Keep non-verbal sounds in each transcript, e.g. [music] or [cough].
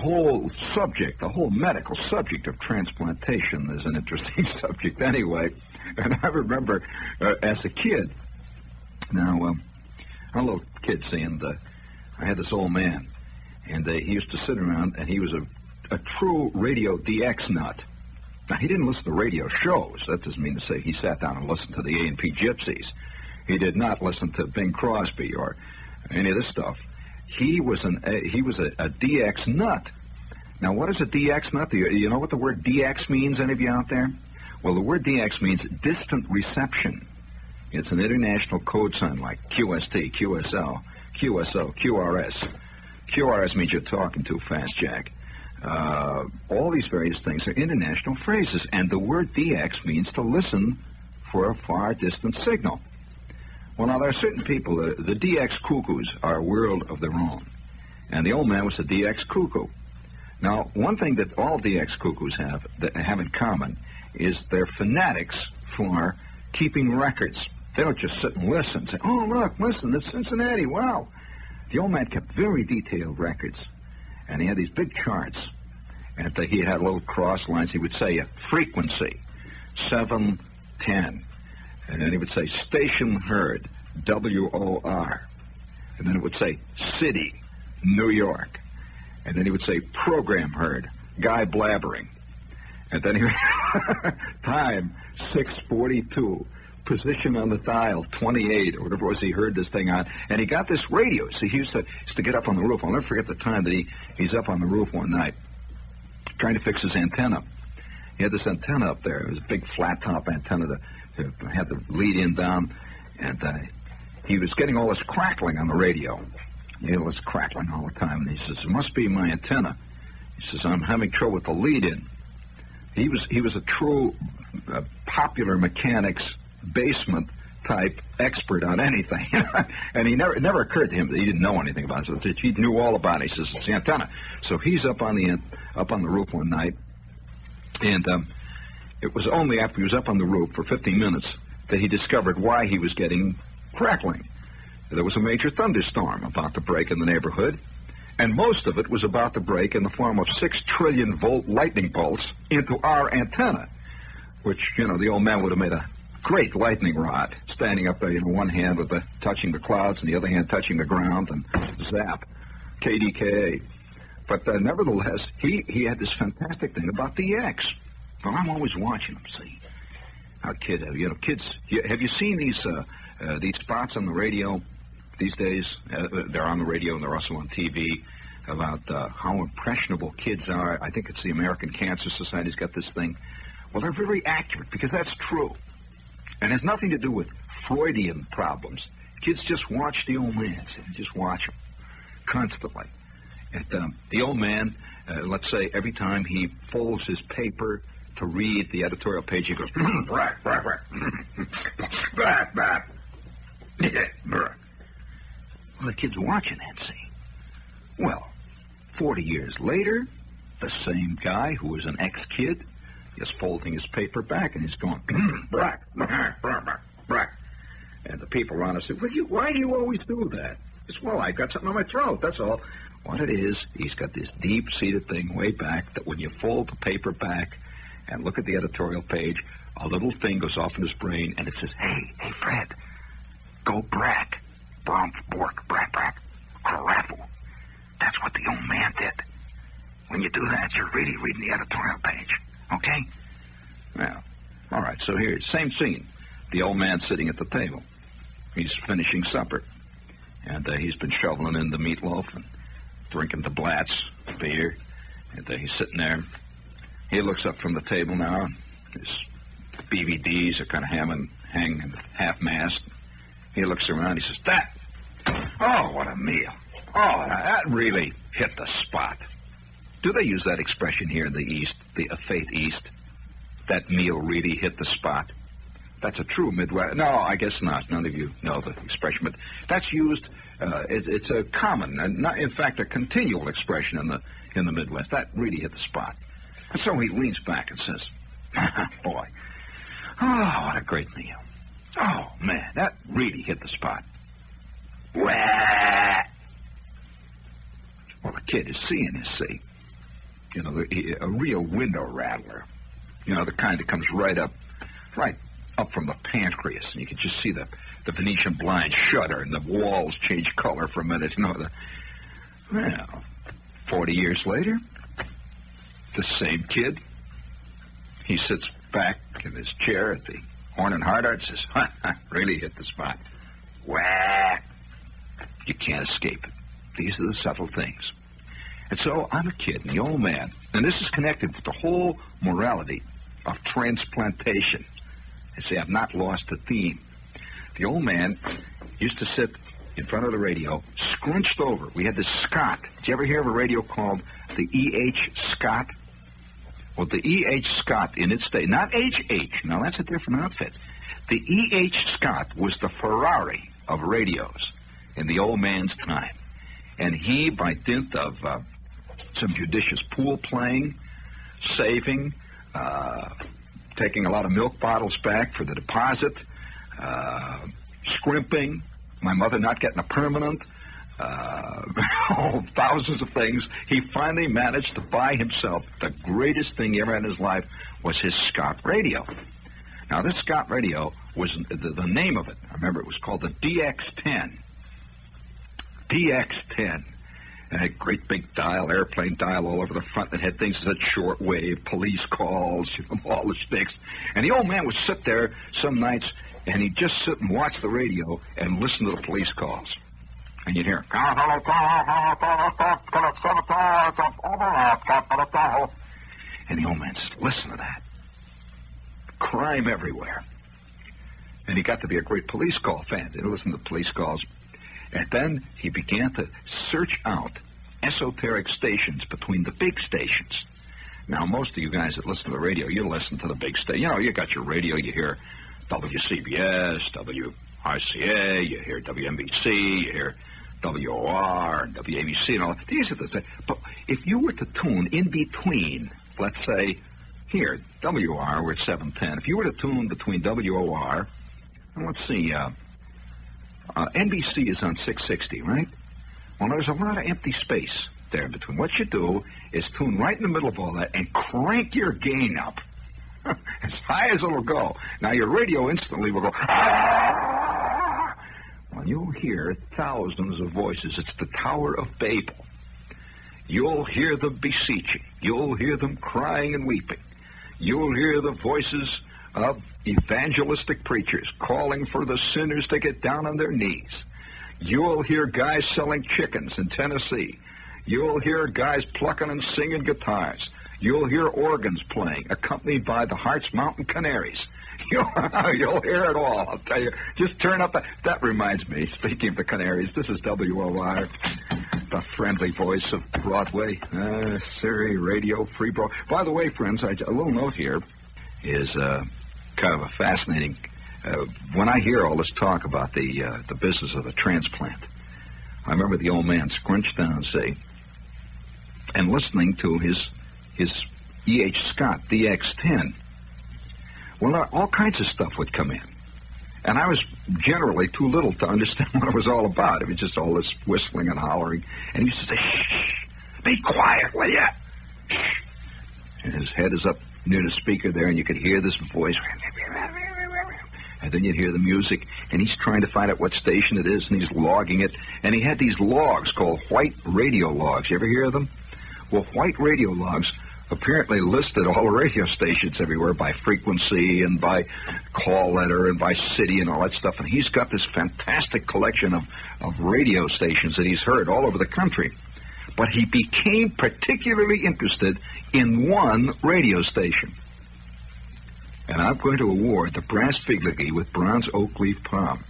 Whole subject, the whole medical subject of transplantation is an interesting [laughs] subject anyway. And I remember uh, as a kid, now, um, I'm a little kid seeing the, I had this old man, and uh, he used to sit around, and he was a, a true radio DX nut. Now, he didn't listen to radio shows. That doesn't mean to say he sat down and listened to the A&P Gypsies. He did not listen to Bing Crosby or any of this stuff. He was an a, he was a, a DX nut. Now, what is a DX nut? Do you, you know what the word DX means? Any of you out there? Well, the word DX means distant reception. It's an international code sign like QST, QSL, QSO, QRS. QRS means you're talking too fast, Jack. Uh, all these various things are international phrases, and the word DX means to listen for a far distant signal. Well, now there are certain people, the, the DX cuckoos are a world of their own, and the old man was a DX cuckoo. Now, one thing that all DX cuckoos have that have in common is they're fanatics for keeping records. They don't just sit and listen. and Say, oh, look, listen, it's Cincinnati. Wow. The old man kept very detailed records. And he had these big charts. And he had little cross lines. He would say a frequency, 710. And then he would say station heard, W-O-R. And then it would say city, New York. And then he would say program heard, guy blabbering. And then he would, [laughs] time, 642 position on the dial, 28 or whatever it was he heard this thing on. And he got this radio. See, he used to, used to get up on the roof. I'll never forget the time that he, he's up on the roof one night trying to fix his antenna. He had this antenna up there. It was a big flat top antenna had the lead in down. And uh, he was getting all this crackling on the radio. It was crackling all the time. And he says, It must be my antenna. He says, I'm having trouble with the lead in. He was he was a true uh, popular mechanics basement type expert on anything. [laughs] and he never it never occurred to him that he didn't know anything about it. He knew all about it. He says it's the antenna. So he's up on the up on the roof one night, and um, it was only after he was up on the roof for 15 minutes that he discovered why he was getting crackling. There was a major thunderstorm about to break in the neighborhood, and most of it was about to break in the form of six trillion volt lightning bolts into our antenna, which you know the old man would have made a great lightning rod, standing up there, in one hand with the touching the clouds and the other hand touching the ground, and zap, KDKA. But uh, nevertheless, he, he had this fantastic thing about the X. Well, I'm always watching them, See, how kid, you know, kids. Have you seen these uh, uh, these spots on the radio these days? Uh, they're on the radio and they're also on TV about uh, how impressionable kids are. I think it's the American Cancer Society's got this thing. Well, they're very accurate because that's true. And has nothing to do with Freudian problems. Kids just watch the old man. Just watch him constantly. And um, the old man, uh, let's say every time he folds his paper to read the editorial page, he goes, brack, brack, brack, brack, brack. Well, the kid's watching that scene. Well, 40 years later, the same guy who was an ex-kid is folding his paper back and he's going, brack, brack, brack, brack. And the people around us say, well, you, why do you always do that? It's, well, I've got something on my throat, that's all. What it is, he's got this deep-seated thing way back that when you fold the paper back and look at the editorial page, a little thing goes off in his brain, and it says, "Hey, hey, Fred, go brack, Bronx, Bork, brack, brack, raffle." That's what the old man did. When you do that, you're really reading the editorial page. Okay? Well, all right. So here, same scene. The old man sitting at the table. He's finishing supper, and uh, he's been shoveling in the meatloaf and drinking the Blatz beer, and uh, he's sitting there. He looks up from the table now. His BVDs are kind of hanging, hanging half-mast. He looks around. He says, "That, oh, what a meal! Oh, that really hit the spot." Do they use that expression here in the East, the Faith East? That meal really hit the spot. That's a true Midwest. No, I guess not. None of you know the expression, but that's used. Uh, it, it's a common, not, in fact, a continual expression in the in the Midwest. That really hit the spot. And so he leans back and says, [laughs] "Boy, oh, what a great meal! Oh man, that really hit the spot." Wah! Well, the kid is seeing his see. You know, the, a real window rattler. You know, the kind that comes right up, right up from the pancreas, and you can just see the, the Venetian blinds shudder and the walls change color for a minute. You know, the, well, 40 years later, the same kid, he sits back in his chair at the Horn and Hardart and says, [laughs] ha, ha, really hit the spot. Whack! You can't escape it. These are the subtle things. And so I'm a kid, and the old man, and this is connected with the whole morality of transplantation. I say I've not lost the theme. The old man used to sit in front of the radio, scrunched over. We had this Scott. Did you ever hear of a radio called the E.H. Scott? Well, the E.H. Scott in its day, not H.H., now that's a different outfit. The E.H. Scott was the Ferrari of radios in the old man's time. And he, by dint of uh, some judicious pool playing, saving, uh, taking a lot of milk bottles back for the deposit, uh, scrimping, my mother not getting a permanent, uh, [laughs] oh, thousands of things. He finally managed to buy himself the greatest thing he ever had in his life was his Scott radio. Now, this Scott radio was the, the name of it. I remember it was called the DX10. DX10 and a great big dial, airplane dial all over the front that had things that said shortwave, police calls, [laughs] you know, all the sticks. And the old man would sit there some nights and he'd just sit and watch the radio and listen to the police calls. And you'd hear, and the old man says, listen to that. Crime everywhere. And he got to be a great police call fan. He listened to police calls and then he began to search out esoteric stations between the big stations. Now, most of you guys that listen to the radio, you listen to the big station. You know, you got your radio, you hear WCBS, WRCA, you hear WNBC, you hear WOR, and WABC, and all. These are the same. But if you were to tune in between, let's say, here, WR, we're at 710. If you were to tune between WOR, and let's see, uh, uh, NBC is on 660, right? Well, there's a lot of empty space there in between. What you do is tune right in the middle of all that and crank your gain up [laughs] as high as it'll go. Now, your radio instantly will go. [laughs] You'll hear thousands of voices, it's the Tower of Babel. You'll hear them beseeching. You'll hear them crying and weeping. You'll hear the voices of evangelistic preachers calling for the sinners to get down on their knees. You'll hear guys selling chickens in Tennessee. You'll hear guys plucking and singing guitars. You'll hear organs playing, accompanied by the Hartz Mountain Canaries. [laughs] You'll, hear it all. I'll tell you. Just turn up. The, that reminds me. Speaking of the Canaries, this is WOR, the friendly voice of Broadway, uh, Radio Free Broad. By the way, friends, I, a little note here is uh, kind of a fascinating. Uh, when I hear all this talk about the uh, the business of the transplant, I remember the old man scrunched down, and say, and listening to his his E. H. Scott DX10. Well, all kinds of stuff would come in, and I was generally too little to understand [laughs] what it was all about. It was just all this whistling and hollering, and he used to say, "Shh, be quiet, will ya?" Shh. And his head is up near the speaker there, and you could hear this voice. And then you'd hear the music, and he's trying to find out what station it is, and he's logging it. And he had these logs called white radio logs. You ever hear of them? Well, white radio logs apparently listed all the radio stations everywhere by frequency and by call letter and by city and all that stuff. And he's got this fantastic collection of, of radio stations that he's heard all over the country. But he became particularly interested in one radio station. And I'm going to award the brass figurine with bronze oak leaf palm.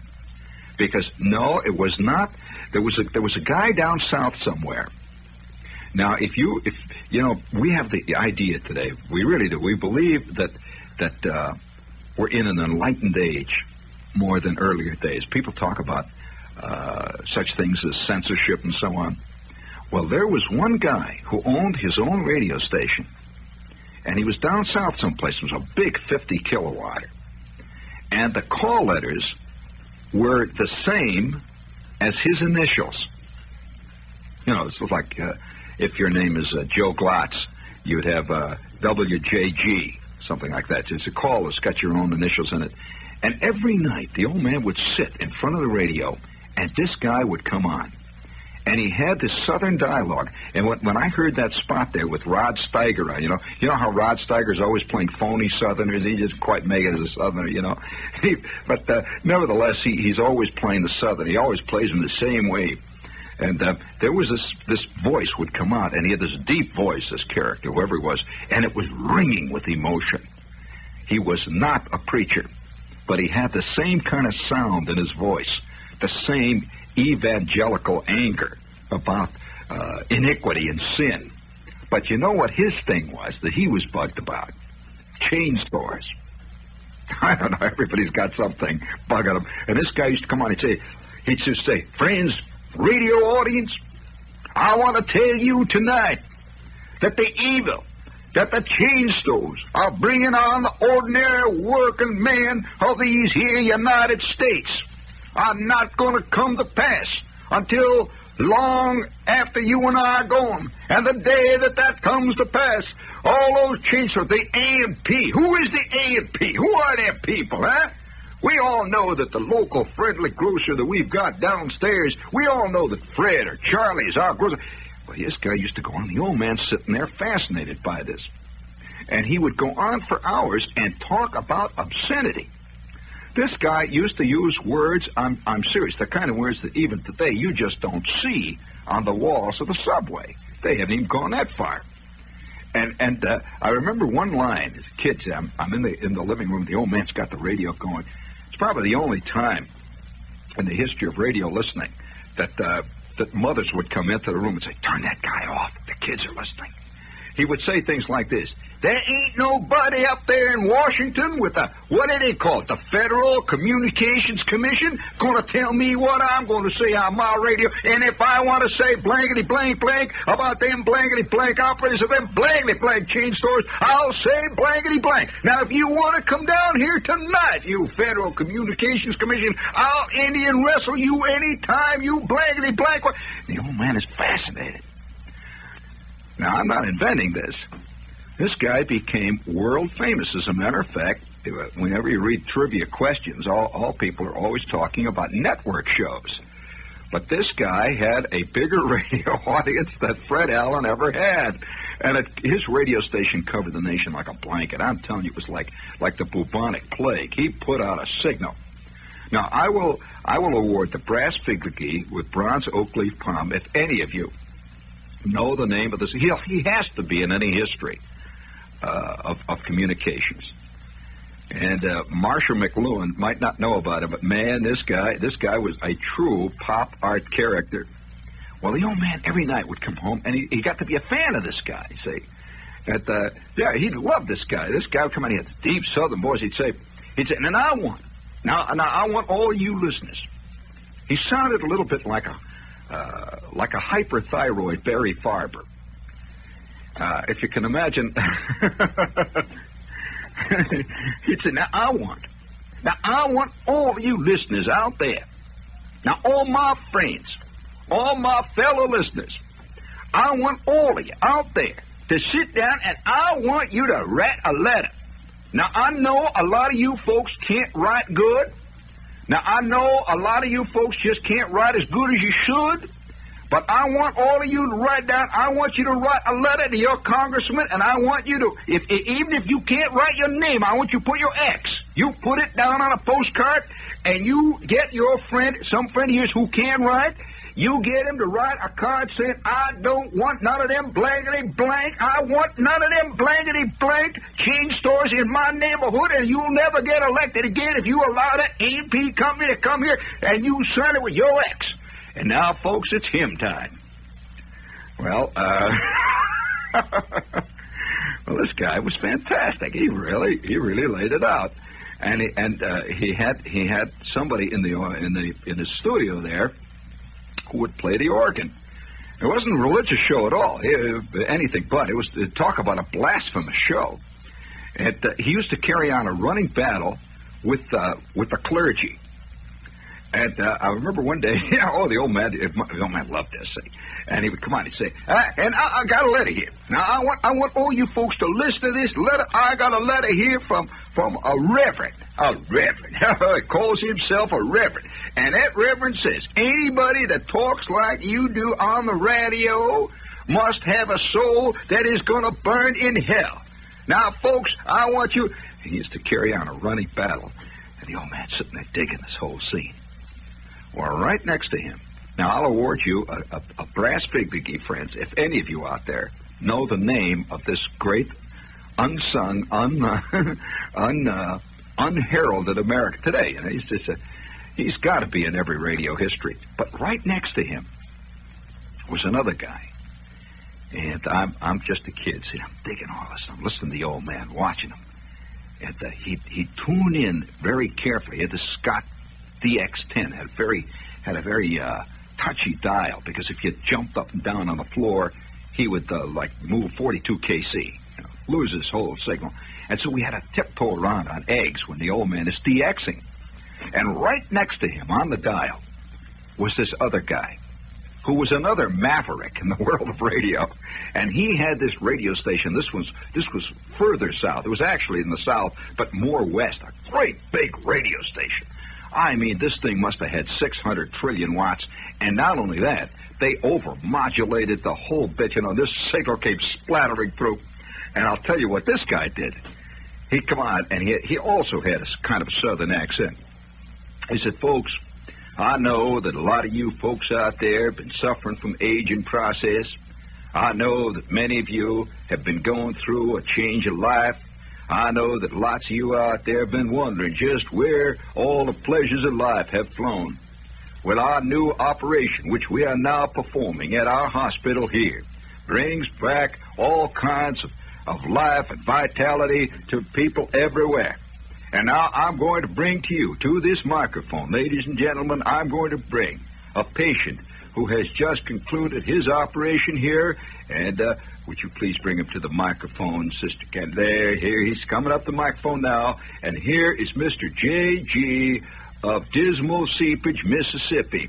Because no, it was not. There was a there was a guy down south somewhere. Now, if you if you know, we have the idea today. We really do. We believe that that uh, we're in an enlightened age more than earlier days. People talk about uh, such things as censorship and so on. Well, there was one guy who owned his own radio station and he was down south someplace. It was a big 50 kilowatt. And the call letters were the same as his initials. You know, it's like uh, if your name is uh, Joe Glotz, you'd have uh, WJG, something like that. It's a call that's got your own initials in it. And every night, the old man would sit in front of the radio, and this guy would come on and he had this Southern dialogue. And when, when I heard that spot there with Rod Steiger you know, you know how Rod Steiger's always playing phony Southerners. He just quite make it as a Southerner, you know. [laughs] But uh, nevertheless, he, he's always playing the Southern. He always plays them the same way. And uh, there was this this voice would come out, and he had this deep voice, this character, whoever he was, and it was ringing with emotion. He was not a preacher, but he had the same kind of sound in his voice, the same evangelical anger about uh, iniquity and sin. But you know what his thing was that he was bugged about? Chain stores. [laughs] I don't know. Everybody's got something bugging them. And this guy used to come on and say, he'd just say, friends, radio audience, I want to tell you tonight that the evil that the chain stores are bringing on the ordinary working men of these here United States are not going to come to pass until long after you and I are gone. And the day that that comes to pass, all those chancellors, the A&P, who is the A&P? Who are their people, huh? We all know that the local friendly grocer that we've got downstairs, we all know that Fred or Charlie is our grocer. Well, this guy used to go on, the old man sitting there fascinated by this. And he would go on for hours and talk about obscenity. This guy used to use words, I'm, I'm serious, the kind of words that even today you just don't see on the walls of the subway. They haven't even gone that far. And and uh, I remember one line as a kid. I'm, I'm in the in the living room. The old man's got the radio going. Probably the only time in the history of radio listening that uh, that mothers would come into the room and say, "Turn that guy off. The kids are listening." He would say things like this: there ain't nobody up there in Washington with a, what do they call it, the Federal Communications Commission, going to tell me what I'm going to say on my radio. And if I want to say blankety blank blank about them blankety blank operators of them blankety blank chain stores, I'll say blankety blank. Now, if you want to come down here tonight, you Federal Communications Commission, I'll Indian wrestle you anytime you blankety blank. The old man is fascinated. Now, I'm not inventing this. This guy became world famous. As a matter of fact, uh, whenever you read trivia questions, all, all people are always talking about network shows. But this guy had a bigger [laughs] radio audience than Fred Allen ever had. And it, his radio station covered the nation like a blanket. I'm telling you, it was like, like the bubonic plague. He put out a signal. Now, I will, I will award the brass figurine with bronze oak leaf palm if any of you know the name of this. He, he has to be in any history uh, of, of communications. And uh, Marshall McLuhan might not know about him, but man, this guy, this guy was a true pop art character. Well, the old man every night would come home, and he, he got to be a fan of this guy. See, that uh, yeah, he loved this guy. This guy would come in, he had deep Southern voice. He'd say, he'd say, and I want now, now I want all you listeners. He sounded a little bit like a uh, like a hyperthyroid Barry Farber. Uh, if you can imagine, [laughs] he'd say, now I want, now I want all you listeners out there, now all my friends, all my fellow listeners, I want all of you out there to sit down and I want you to write a letter. Now, I know a lot of you folks can't write good. Now, I know a lot of you folks just can't write as good as you should. But I want all of you to write down. I want you to write a letter to your congressman, and I want you to, if even if you can't write your name, I want you to put your X. You put it down on a postcard, and you get your friend, some friend of yours who can write, you get him to write a card saying, I don't want none of them blankety blank. I want none of them blankety blank chain stores in my neighborhood, and you'll never get elected again if you allow that A&P company to come here and you sign it with your ex. And now, folks, it's him time. Well, uh, [laughs] well, this guy was fantastic. He really, he really laid it out, and he, and uh, he had he had somebody in the in the in the studio there who would play the organ. It wasn't a religious show at all, anything but. It was to talk about a blasphemous show. And, uh, he used to carry on a running battle with uh, with the clergy. And uh, I remember one day, [laughs] oh, the old man, the old man loved this thing. And he would come on and say, uh, and I, I got a letter here. Now, I want, I want all you folks to listen to this letter. I got a letter here from, from a reverend. A reverend. [laughs] he calls himself a reverend. And that reverend says, anybody that talks like you do on the radio must have a soul that is going to burn in hell. Now, folks, I want you. He used to carry on a running battle. And the old man sitting there digging this whole scene. Well, right next to him. Now, I'll award you a, a, a brass biggie, friends, if any of you out there know the name of this great, unsung, un, [laughs] un, uh, unheralded American today. You know, he's just a, he's got to be in every radio history. But right next to him was another guy. And I'm I'm just a kid. See, I'm digging all this. I'm listening to the old man, watching him. And uh, he he tuned in very carefully. He had the Scott DX10 had very had a very uh, touchy dial because if you jumped up and down on the floor, he would uh, like move 42 kc, you know, lose his whole signal. And so we had to tiptoe around on eggs when the old man is DXing. And right next to him on the dial was this other guy who was another maverick in the [laughs] world of radio. And he had this radio station. This was this was further south. It was actually in the south, but more west. A great big radio station. I mean, this thing must have had 600 trillion watts. And not only that, they overmodulated the whole bit. You know, this signal came splattering through. And I'll tell you what this guy did. He come on, and he, he also had a kind of southern accent. He said, folks, I know that a lot of you folks out there have been suffering from aging process. I know that many of you have been going through a change of life. I know that lots of you out there have been wondering just where all the pleasures of life have flown. Well, our new operation, which we are now performing at our hospital here, brings back all kinds of, of life and vitality to people everywhere. And now I'm going to bring to you, to this microphone, ladies and gentlemen, I'm going to bring a patient who has just concluded his operation here. And uh, would you please bring him to the microphone, Sister Ken? There, here, he's coming up the microphone now. And here is Mr. J.G. of Dismal Seepage, Mississippi,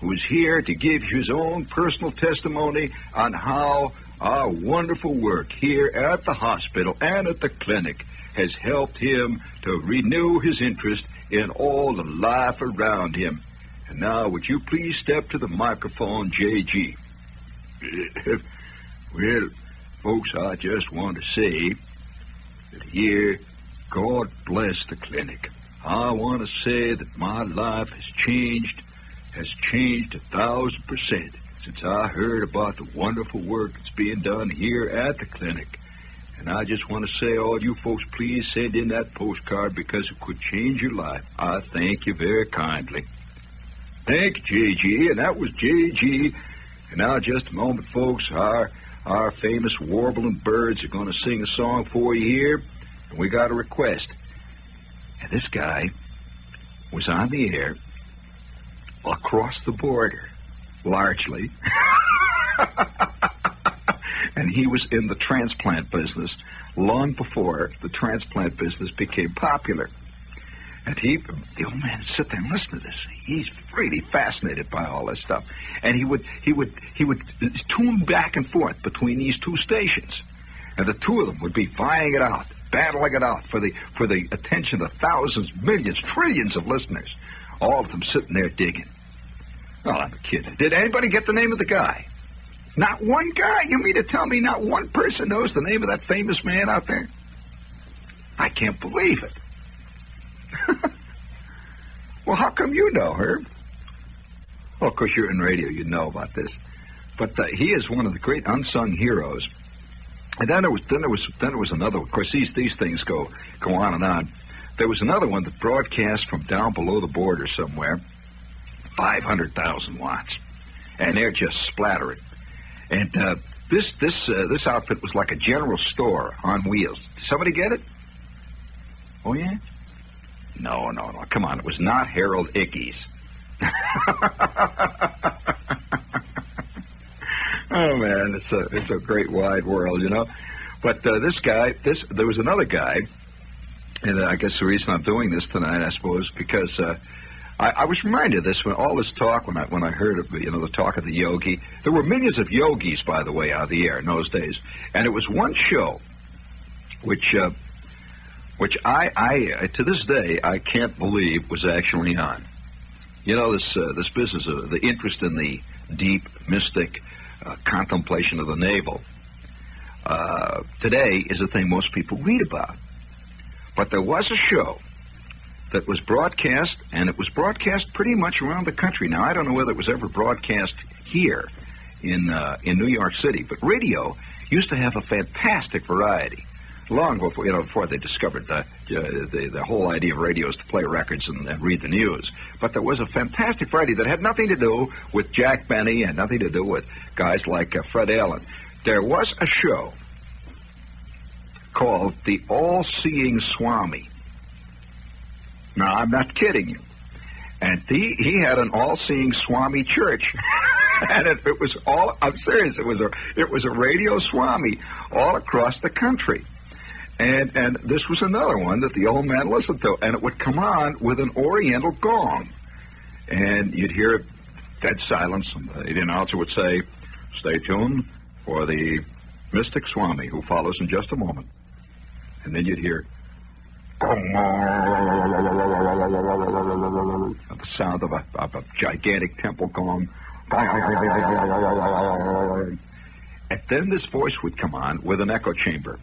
who's here to give his own personal testimony on how our wonderful work here at the hospital and at the clinic has helped him to renew his interest in all the life around him. And now, would you please step to the microphone, J.G.? Well, folks, I just want to say that here, God bless the clinic. I want to say that my life has changed, has changed a thousand percent since I heard about the wonderful work that's being done here at the clinic. And I just want to say, all you folks, please send in that postcard because it could change your life. I thank you very kindly. Thank you, JG. And that was JG. And now, just a moment, folks, our, our famous warbling birds are going to sing a song for you here. And we got a request. And this guy was on the air across the border, largely. [laughs] and he was in the transplant business long before the transplant business became popular. And he, the old man, sit there and listen to this. He's really fascinated by all this stuff, and he would, he would, he would tune back and forth between these two stations, and the two of them would be vying it out, battling it out for the for the attention of thousands, millions, trillions of listeners. All of them sitting there digging. Well, I'm a kid. Did anybody get the name of the guy? Not one guy. You mean to tell me not one person knows the name of that famous man out there? I can't believe it. [laughs] well, how come you know, Herb? Well, of course, you're in radio. You know about this. But uh, he is one of the great unsung heroes. And then there was then there was then there was another. Of course, these these things go go on and on. There was another one that broadcast from down below the border somewhere, five hundred thousand watts, and they're just splattering. And uh, this this uh, this outfit was like a general store on wheels. Did somebody get it? Oh yeah. No, no, no. Come on. It was not Harold Ickes. [laughs] oh man, it's a it's a great wide world, you know. But uh, this guy, this there was another guy, and uh, I guess the reason I'm doing this tonight, I suppose, because uh, I, I was reminded of this when all this talk when I when I heard of you know the talk of the yogi. There were millions of yogis, by the way, out of the air in those days, and it was one show which. Uh, which I, I, to this day, I can't believe was actually on. You know, this uh, this business of the interest in the deep, mystic uh, contemplation of the navel uh, today is a thing most people read about. But there was a show that was broadcast, and it was broadcast pretty much around the country. Now, I don't know whether it was ever broadcast here in uh, in New York City, but radio used to have a fantastic variety long before you know before they discovered the uh, the, the whole idea of radio is to play records and, and, read the news. But there was a fantastic variety that had nothing to do with Jack Benny and nothing to do with guys like uh, Fred Allen. There was a show called the All Seeing Swami. Now I'm not kidding you. And he he had an All Seeing Swami church. [laughs] and it, it was all I'm serious, it was a it was a radio swami all across the country. And and this was another one that the old man listened to, and it would come on with an Oriental gong, and you'd hear dead silence, and the announcer would say, "Stay tuned for the mystic Swami who follows in just a moment," and then you'd hear. The sound of a, of a gigantic temple gong. And then this voice would come on with an echo chamber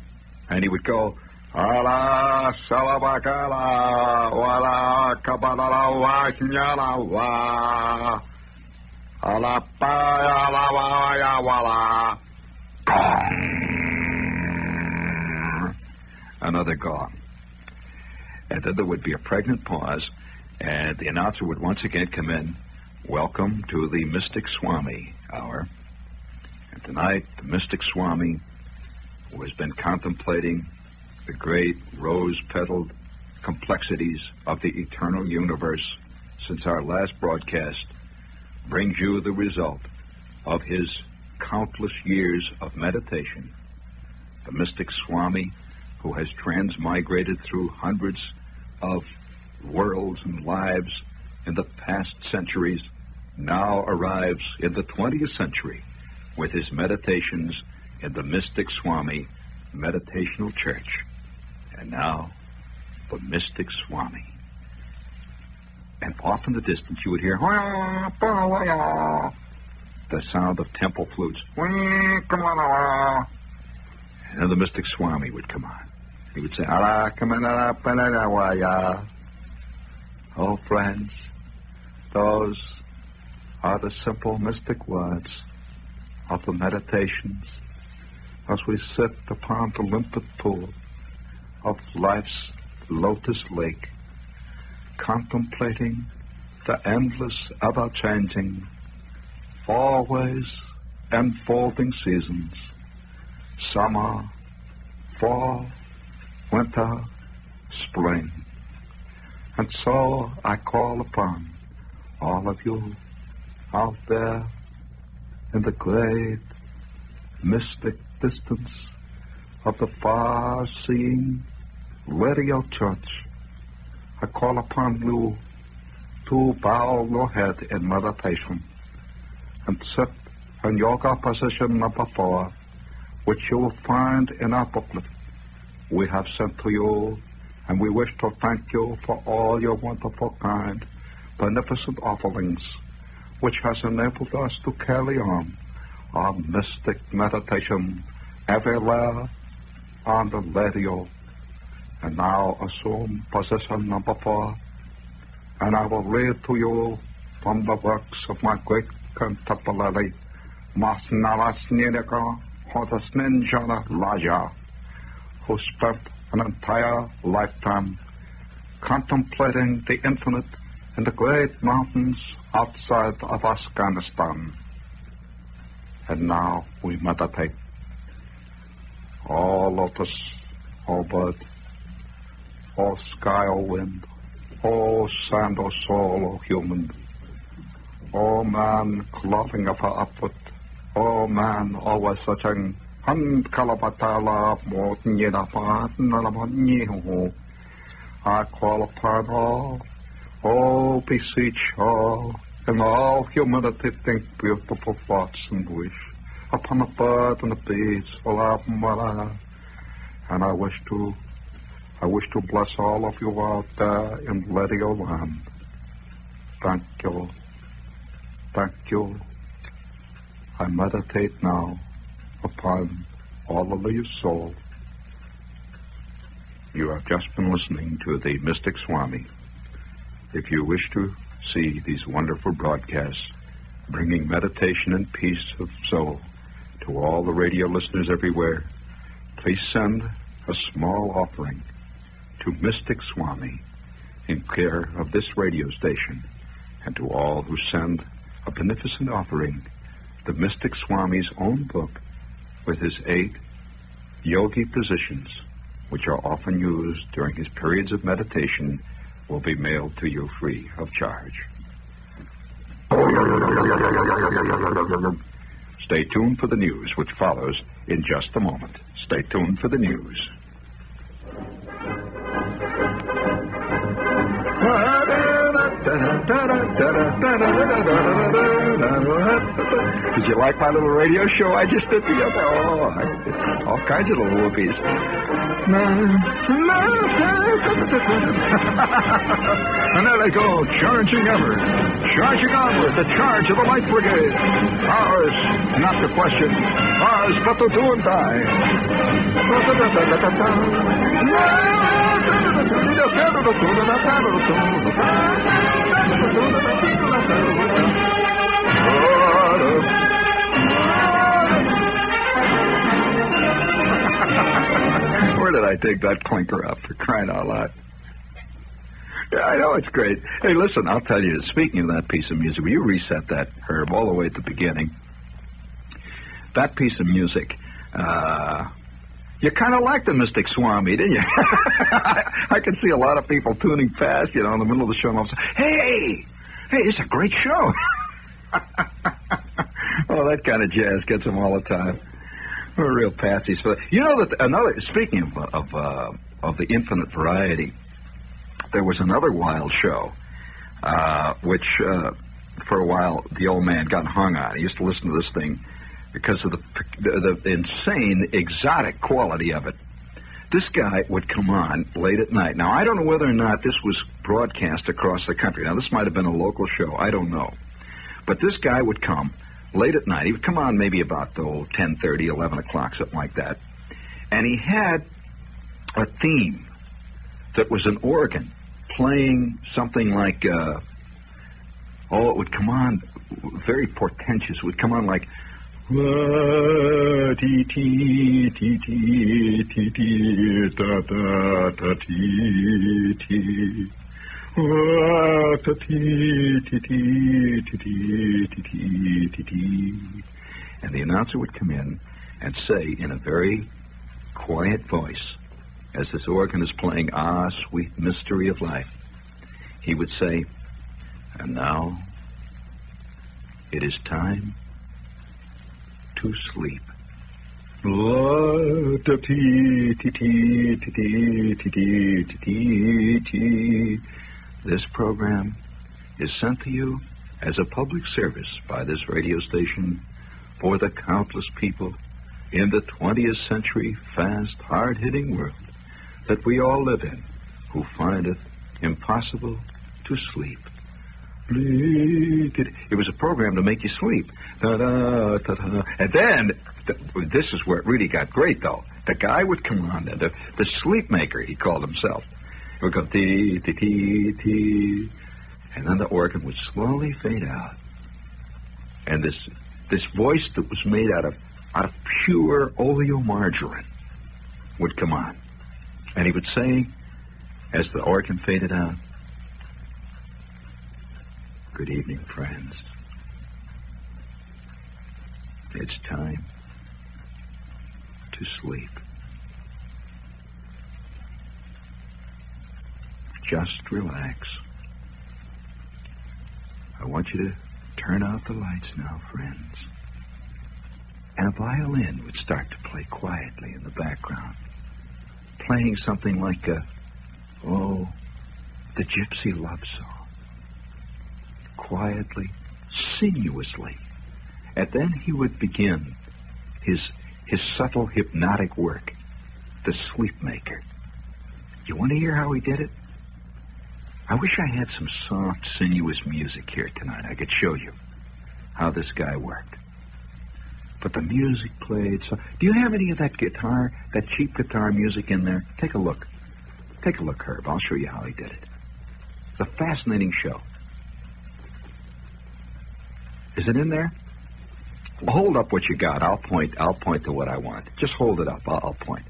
and he would go, Ala salabakala wala kabala wanyala wa ala pa la wa wala gong. Another gong. And then there would be a pregnant pause, and the announcer would once again come in. Welcome to the Mystic Swami Hour. And tonight, the Mystic Swami who has been contemplating the great rose petaled complexities of the eternal universe since our last broadcast, brings you the result of his countless years of meditation. The mystic Swami, who has transmigrated through hundreds of worlds and lives in the past centuries, now arrives in the 20th century with his meditations in the Mystic Swami Meditational Church. And now, the Mystic Swami. And off in the distance, you would hear the sound of temple flutes. And the Mystic Swami would come on. He would say. Oh, friends, those are the simple mystic words of the meditations as we sit upon the limpid pool of life's lotus lake, contemplating the endless, ever changing, always enfolding seasons summer, fall, winter, spring. And so I call upon all of you out there in the great mystic distance of the far seeing radio church. I call upon you to bow your head in meditation and sit in yoga position number four, which you will find in our booklet we have sent to you, and we wish to thank you for all your wonderful, kind, beneficent offerings, which has enabled us to carry on our mystic meditation everywhere on the radio. And now assume position number four, and I will read to you from the works of my great contemporary, Masnarasnirika Hodasninjana Raja, who spent an entire lifetime contemplating the infinite in the great mountains outside of Afghanistan. And now we meditate. All of us, all bird, all sky or wind, all sand or soil or human, all man clothing of her upward, all man always searching. all and all humanity think beautiful thoughts and wish upon the bird and the bees, Allah and I wish to I wish to bless all of you out there in Radio Land. Thank you. Thank you. I meditate now upon all of your soul. You have just been listening to the Mystic Swami. If you wish to see these wonderful broadcasts bringing meditation and peace of soul to all the radio listeners everywhere, please send a small offering to Mystic Swami in care of this radio station and to all who send a beneficent offering, the Mystic Swami's own book with his eight yogi positions, which are often used during his periods of meditation, will be mailed to you free of charge. Stay tuned for the news, which follows in just a moment. Stay tuned for the news. Did you like my little radio show I just did the other? Oh, I, all kinds of little whoopies. [laughs] and there they go, charging ever. Charging onward, the charge of the Light Brigade. Ours, not the question. Ours, but to do and die. [laughs] [laughs] Where did I dig that clinker up for crying out loud? Yeah, I know it's great. Hey, listen, I'll tell you, speaking of that piece of music, will you reset that, Herb, all the way at the beginning? That piece of music, uh, you kind of liked the Mystic Swami, didn't you? [laughs] I can see a lot of people tuning fast, you know, in the middle of the show, and hey, hey, it's a great show. [laughs] oh, that kind of jazz gets them all the time. We're real patsies. But you know that another. Speaking of of, uh, of the infinite variety, there was another wild show, uh, which uh, for a while the old man got hung on. He used to listen to this thing because of the, the, the insane exotic quality of it. This guy would come on late at night. Now I don't know whether or not this was broadcast across the country. Now this might have been a local show. I don't know, but this guy would come late at night. He would come on maybe about oh, 10.30, 11 o'clock, something like that. And he had a theme that was an organ playing something like, uh, oh, it would come on very portentous. It would come on like, And the announcer would come in and say in a very quiet voice, as this organ is playing Ah, Sweet Mystery of Life, he would say, And now it is time to sleep. This program is sent to you as a public service by this radio station for the countless people in the 20th century fast, hard hitting world that we all live in who find it impossible to sleep. It was a program to make you sleep. Da-da, da-da. And then, th- this is where it really got great, though. The guy would come on, the, the sleep maker, he called himself. Go tee, tee, tee, tee. And then the organ would slowly fade out. And this this voice that was made out of out of pure oleomargarine would come on. And he would say, as the organ faded out, Good evening, friends. It's time to sleep. Just relax. I want you to turn out the lights now, friends. And a violin would start to play quietly in the background, playing something like a, oh, the Gypsy Love Song. Quietly, sinuously. And then he would begin his, his subtle hypnotic work, the sleep maker. You want to hear how he did it? I wish I had some soft, sinuous music here tonight. I could show you how this guy worked. But the music played so. Do you have any of that guitar, that cheap guitar music in there? Take a look. Take a look, Herb. I'll show you how he did it. It's a fascinating show. Is it in there? Hold up what you got. I'll point. I'll point to what I want. Just hold it up. I'll, I'll point.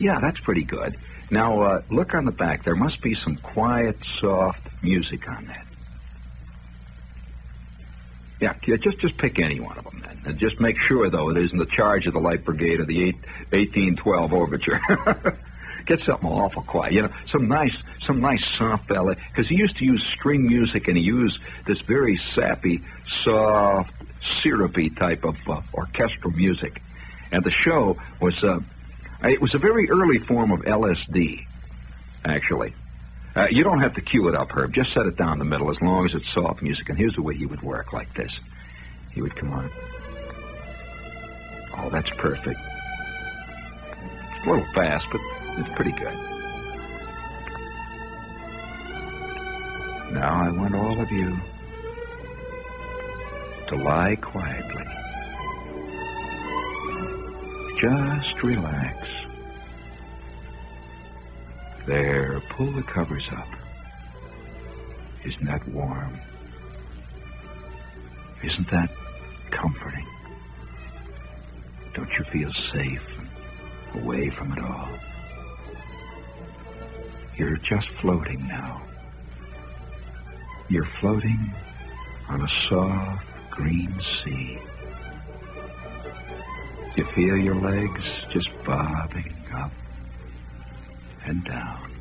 Yeah, that's pretty good. Now uh, look on the back. There must be some quiet, soft music on that. Yeah, just just pick any one of them then, and just make sure though it isn't the charge of the Light Brigade or the eight, 1812 Overture. [laughs] Get something awful quiet, you know, some nice, some nice soft ballet. Because he used to use string music, and he used this very sappy, soft, syrupy type of uh, orchestral music. And the show was, uh, it was a very early form of LSD, actually. Uh, you don't have to cue it up, Herb. Just set it down the middle as long as it's soft music. And here's the way he would work like this. He would come on. Oh, that's perfect. It's a little fast, but it's pretty good. Now I want all of you to lie quietly. Just relax. There, pull the covers up. Isn't that warm? Isn't that comforting? Don't you feel safe away from it all? You're just floating now. You're floating on a soft green sea. You feel your legs just bobbing up and down,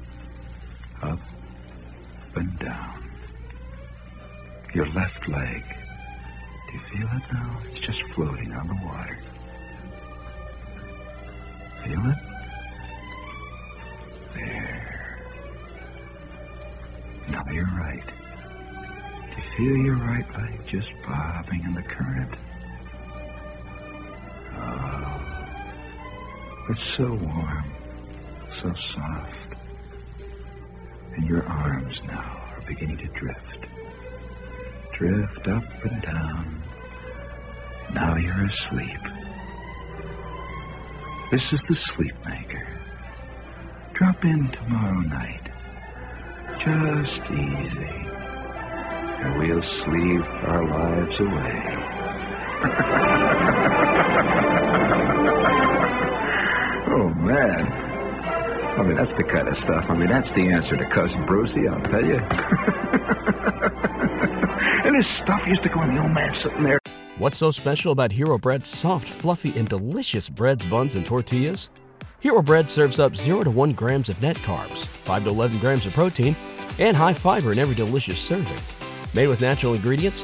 up and down. Your left leg, do you feel it now? It's just floating on the water. Feel it? There. Now your right. Do you feel your right leg just bobbing in the current? It's so warm so soft. And your arms now are beginning to drift. Drift up and down. Now you're asleep. This is the sleep maker. Drop in tomorrow night. Just easy. And we'll sleep our lives away. [laughs] oh, man. I mean, that's the kind of stuff. I mean, that's the answer to Cousin Brucie, I'll tell you. [laughs] and this stuff used to go in the old man sitting there. What's so special about Hero Bread's soft, fluffy, and delicious breads, buns, and tortillas? Hero Bread serves up 0 to 1 grams of net carbs, 5 to 11 grams of protein, and high fiber in every delicious serving. Made with natural ingredients,